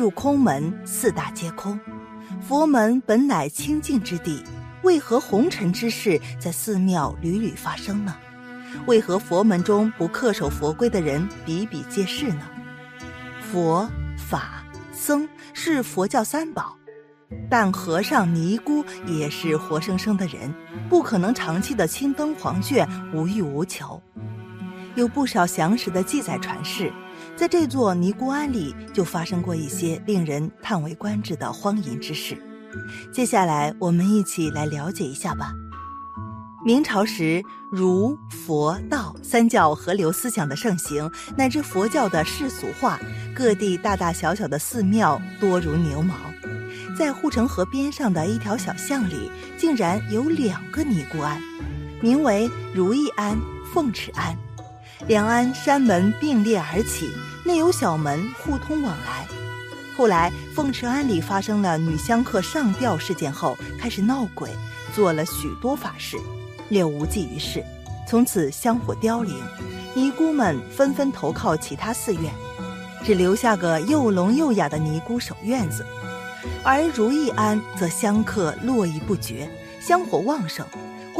入空门，四大皆空。佛门本乃清净之地，为何红尘之事在寺庙屡屡发生呢？为何佛门中不恪守佛规的人比比皆是呢？佛法僧是佛教三宝，但和尚尼姑也是活生生的人，不可能长期的青灯黄卷，无欲无求。有不少详实的记载传世，在这座尼姑庵里就发生过一些令人叹为观止的荒淫之事。接下来，我们一起来了解一下吧。明朝时，儒、佛、道三教合流思想的盛行，乃至佛教的世俗化，各地大大小小的寺庙多如牛毛。在护城河边上的一条小巷里，竟然有两个尼姑庵，名为如意庵、凤池庵。两庵山门并列而起，内有小门互通往来。后来，凤池庵里发生了女香客上吊事件后，开始闹鬼，做了许多法事。也无济于事，从此香火凋零，尼姑们纷纷投靠其他寺院，只留下个又聋又哑的尼姑守院子。而如意庵则香客络绎不绝，香火旺盛，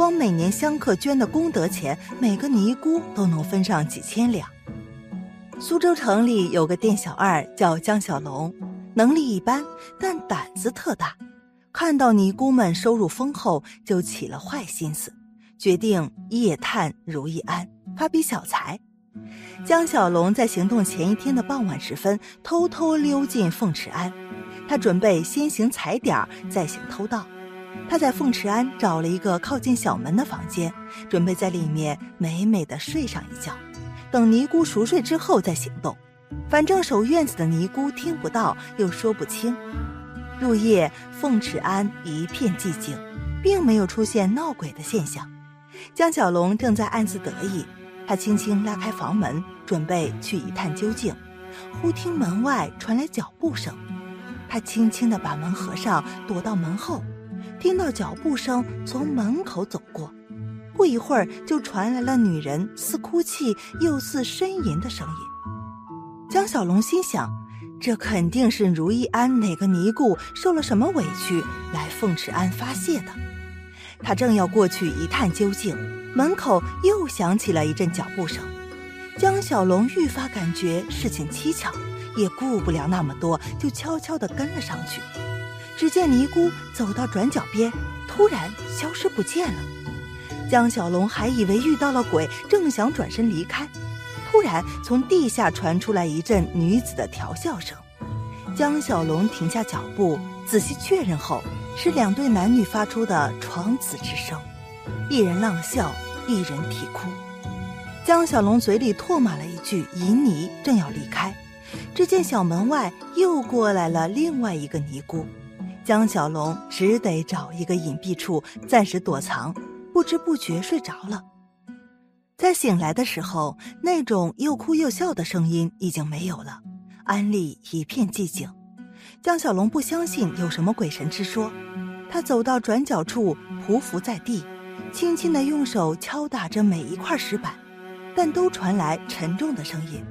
光每年香客捐的功德钱，每个尼姑都能分上几千两。苏州城里有个店小二叫江小龙，能力一般，但胆子特大，看到尼姑们收入丰厚，就起了坏心思。决定夜探如意庵，发笔小财。江小龙在行动前一天的傍晚时分，偷偷溜进凤池庵。他准备先行踩点儿，再行偷盗。他在凤池庵找了一个靠近小门的房间，准备在里面美美的睡上一觉，等尼姑熟睡之后再行动。反正守院子的尼姑听不到，又说不清。入夜，凤池庵一片寂静，并没有出现闹鬼的现象。江小龙正在暗自得意，他轻轻拉开房门，准备去一探究竟。忽听门外传来脚步声，他轻轻地把门合上，躲到门后，听到脚步声从门口走过。不一会儿，就传来了女人似哭泣又似呻吟的声音。江小龙心想，这肯定是如意庵哪个尼姑受了什么委屈，来凤池庵发泄的。他正要过去一探究竟，门口又响起了一阵脚步声。江小龙愈发感觉事情蹊跷，也顾不了那么多，就悄悄地跟了上去。只见尼姑走到转角边，突然消失不见了。江小龙还以为遇到了鬼，正想转身离开，突然从地下传出来一阵女子的调笑声。江小龙停下脚步，仔细确认后。是两对男女发出的床子之声，一人浪笑，一人啼哭。江小龙嘴里唾骂了一句“淫尼”，正要离开，只见小门外又过来了另外一个尼姑。江小龙只得找一个隐蔽处暂时躲藏，不知不觉睡着了。在醒来的时候，那种又哭又笑的声音已经没有了，安利一片寂静。江小龙不相信有什么鬼神之说，他走到转角处，匍匐在地，轻轻地用手敲打着每一块石板，但都传来沉重的声音。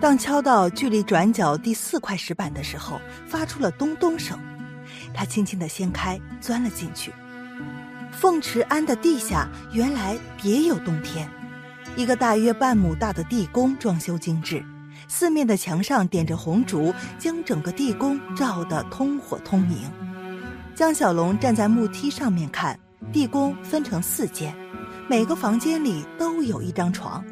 当敲到距离转角第四块石板的时候，发出了咚咚声。他轻轻地掀开，钻了进去。凤池庵的地下原来别有洞天，一个大约半亩大的地宫，装修精致。四面的墙上点着红烛，将整个地宫照得通火通明。江小龙站在木梯上面看，地宫分成四间，每个房间里都有一张床，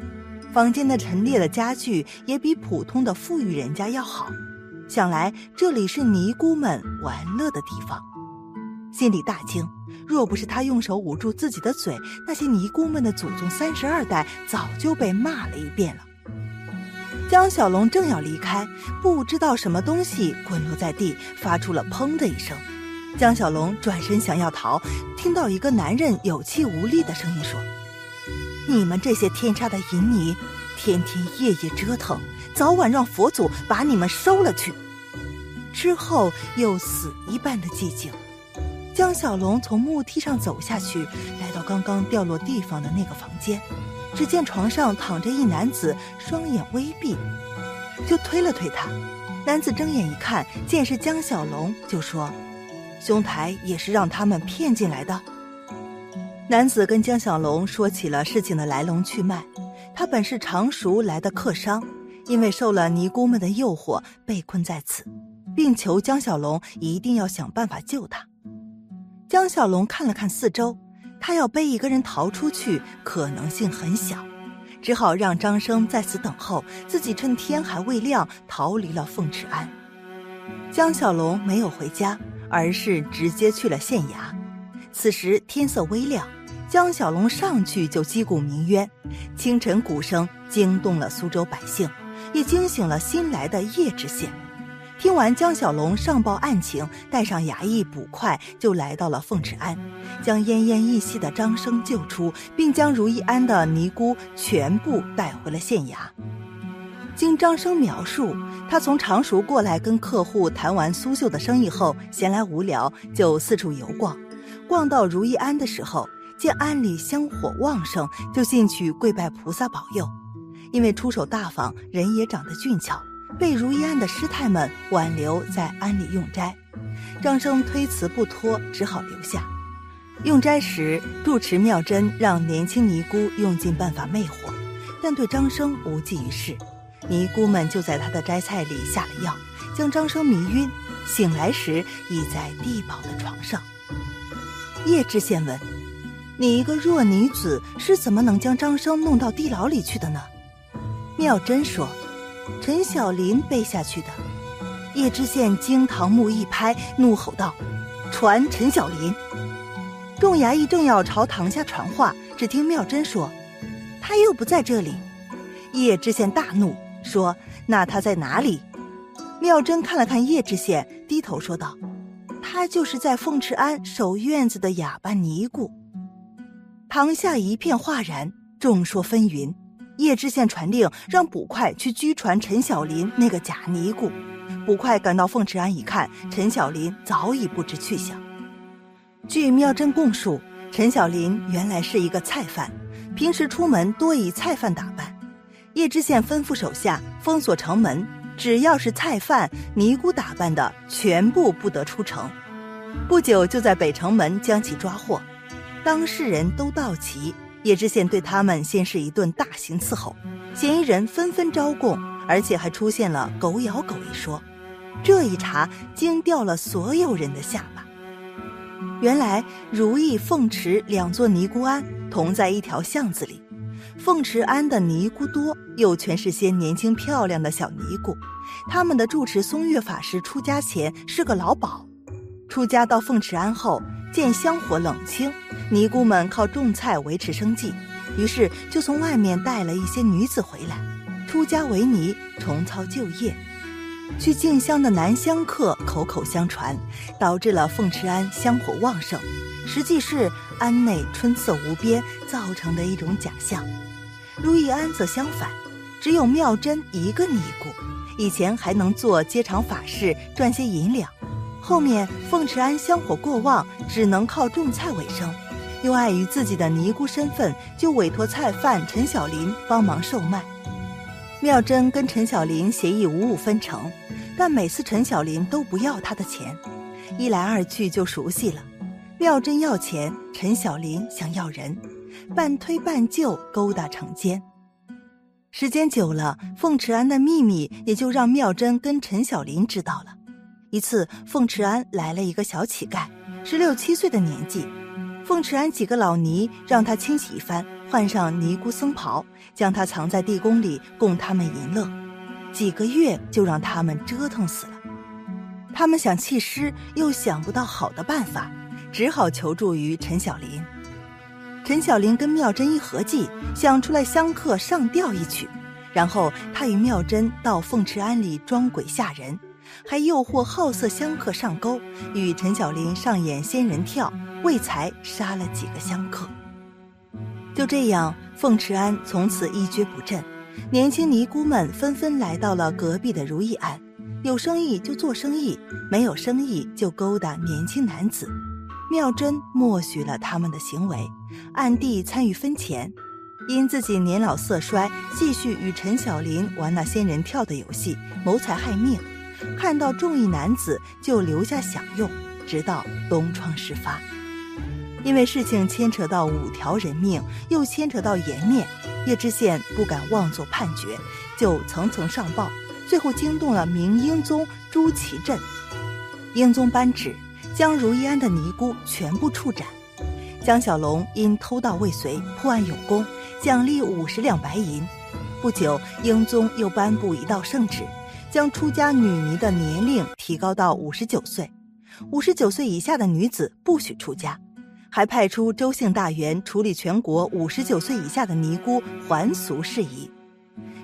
房间的陈列的家具也比普通的富裕人家要好。想来这里是尼姑们玩乐的地方，心里大惊。若不是他用手捂住自己的嘴，那些尼姑们的祖宗三十二代早就被骂了一遍了。江小龙正要离开，不知道什么东西滚落在地，发出了“砰”的一声。江小龙转身想要逃，听到一个男人有气无力的声音说：“你们这些天差的淫尼，天天夜夜折腾，早晚让佛祖把你们收了去。”之后又死一般的寂静。江小龙从木梯上走下去，来到刚刚掉落地方的那个房间。只见床上躺着一男子，双眼微闭。就推了推他。男子睁眼一看，见是江小龙，就说：“兄台也是让他们骗进来的。”男子跟江小龙说起了事情的来龙去脉。他本是常熟来的客商，因为受了尼姑们的诱惑，被困在此，并求江小龙一定要想办法救他。江小龙看了看四周，他要背一个人逃出去，可能性很小，只好让张生在此等候，自己趁天还未亮逃离了凤池庵。江小龙没有回家，而是直接去了县衙。此时天色微亮。江小龙上去就击鼓鸣冤，清晨鼓声惊动了苏州百姓，也惊醒了新来的叶知县。听完江小龙上报案情，带上衙役捕快，就来到了凤池庵，将奄奄一息的张生救出，并将如意庵的尼姑全部带回了县衙。经张生描述，他从常熟过来跟客户谈完苏绣的生意后，闲来无聊就四处游逛，逛到如意庵的时候。见庵里香火旺盛，就进去跪拜菩萨保佑。因为出手大方，人也长得俊俏，被如意庵的师太们挽留在庵里用斋。张生推辞不脱，只好留下。用斋时，住持妙真让年轻尼姑用尽办法魅惑，但对张生无济于事。尼姑们就在他的斋菜里下了药，将张生迷晕。醒来时已在地堡的床上。叶知县问。你一个弱女子是怎么能将张生弄到地牢里去的呢？妙真说：“陈小林背下去的。”叶知县惊堂木一拍，怒吼道：“传陈小林！”众衙役正要朝堂下传话，只听妙真说：“他又不在这里。”叶知县大怒，说：“那他在哪里？”妙真看了看叶知县，低头说道：“他就是在凤池庵守院子的哑巴尼姑。”堂下一片哗然，众说纷纭。叶知县传令，让捕快去拘传陈小林那个假尼姑。捕快赶到凤池庵一看，陈小林早已不知去向。据妙真供述，陈小林原来是一个菜贩，平时出门多以菜贩打扮。叶知县吩咐手下封锁城门，只要是菜贩、尼姑打扮的，全部不得出城。不久就在北城门将其抓获。当事人都到齐，叶知县对他们先是一顿大刑伺候，嫌疑人纷纷招供，而且还出现了“狗咬狗”一说。这一查惊掉了所有人的下巴。原来如意、凤池两座尼姑庵同在一条巷子里，凤池庵的尼姑多，又全是些年轻漂亮的小尼姑。他们的住持松月法师出家前是个老鸨，出家到凤池庵后。见香火冷清，尼姑们靠种菜维持生计，于是就从外面带了一些女子回来，出家为尼，重操旧业。去敬香的男香客口口相传，导致了凤池庵香火旺盛，实际是庵内春色无边造成的一种假象。如意庵则相反，只有妙真一个尼姑，以前还能做接场法事赚些银两。后面凤池庵香火过旺，只能靠种菜为生，又碍于自己的尼姑身份，就委托菜贩陈小林帮忙售卖。妙真跟陈小林协议五五分成，但每次陈小林都不要他的钱，一来二去就熟悉了。妙真要钱，陈小林想要人，半推半就，勾搭成奸。时间久了，凤池庵的秘密也就让妙真跟陈小林知道了。一次，凤池庵来了一个小乞丐，十六七岁的年纪。凤池庵几个老尼让他清洗一番，换上尼姑僧袍，将他藏在地宫里供他们淫乐。几个月就让他们折腾死了。他们想弃尸，又想不到好的办法，只好求助于陈小林。陈小林跟妙真一合计，想出来香客上吊一曲，然后他与妙真到凤池庵里装鬼吓人。还诱惑好色香客上钩，与陈小林上演仙人跳，为财杀了几个香客。就这样，凤池庵从此一蹶不振。年轻尼姑们纷纷来到了隔壁的如意庵，有生意就做生意，没有生意就勾搭年轻男子。妙真默许了他们的行为，暗地参与分钱。因自己年老色衰，继续与陈小林玩那仙人跳的游戏，谋财害命。看到中意男子就留下享用，直到东窗事发。因为事情牵扯到五条人命，又牵扯到颜面，叶知县不敢妄作判决，就层层上报，最后惊动了明英宗朱祁镇。英宗颁旨，将如意庵的尼姑全部处斩。江小龙因偷盗未遂破案有功，奖励五十两白银。不久，英宗又颁布一道圣旨。将出家女尼的年龄提高到五十九岁，五十九岁以下的女子不许出家，还派出周姓大员处理全国五十九岁以下的尼姑还俗事宜。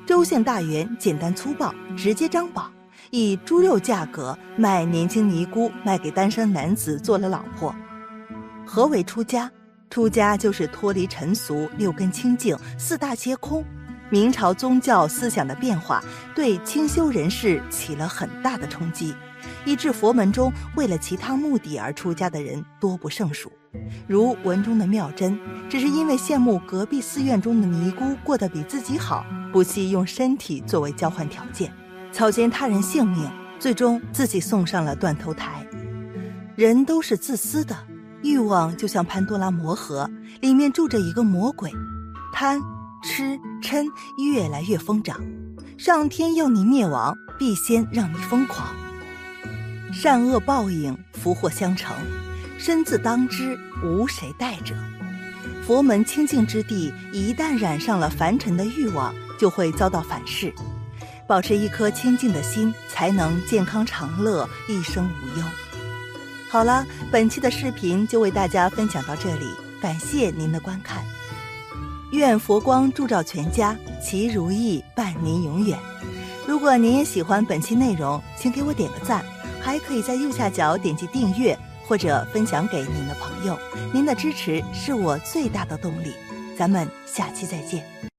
周姓大员简单粗暴，直接张榜，以猪肉价格卖年轻尼姑，卖给单身男子做了老婆。何为出家？出家就是脱离尘俗，六根清净，四大皆空。明朝宗教思想的变化对清修人士起了很大的冲击，以致佛门中为了其他目的而出家的人多不胜数。如文中的妙真，只是因为羡慕隔壁寺院中的尼姑过得比自己好，不惜用身体作为交换条件，草菅他人性命，最终自己送上了断头台。人都是自私的，欲望就像潘多拉魔盒，里面住着一个魔鬼，贪。痴嗔越来越疯长，上天要你灭亡，必先让你疯狂。善恶报应，福祸相承，身自当之，无谁代者。佛门清净之地，一旦染上了凡尘的欲望，就会遭到反噬。保持一颗清净的心，才能健康长乐，一生无忧。好了，本期的视频就为大家分享到这里，感谢您的观看。愿佛光照照全家，其如意伴您永远。如果您也喜欢本期内容，请给我点个赞，还可以在右下角点击订阅或者分享给您的朋友。您的支持是我最大的动力。咱们下期再见。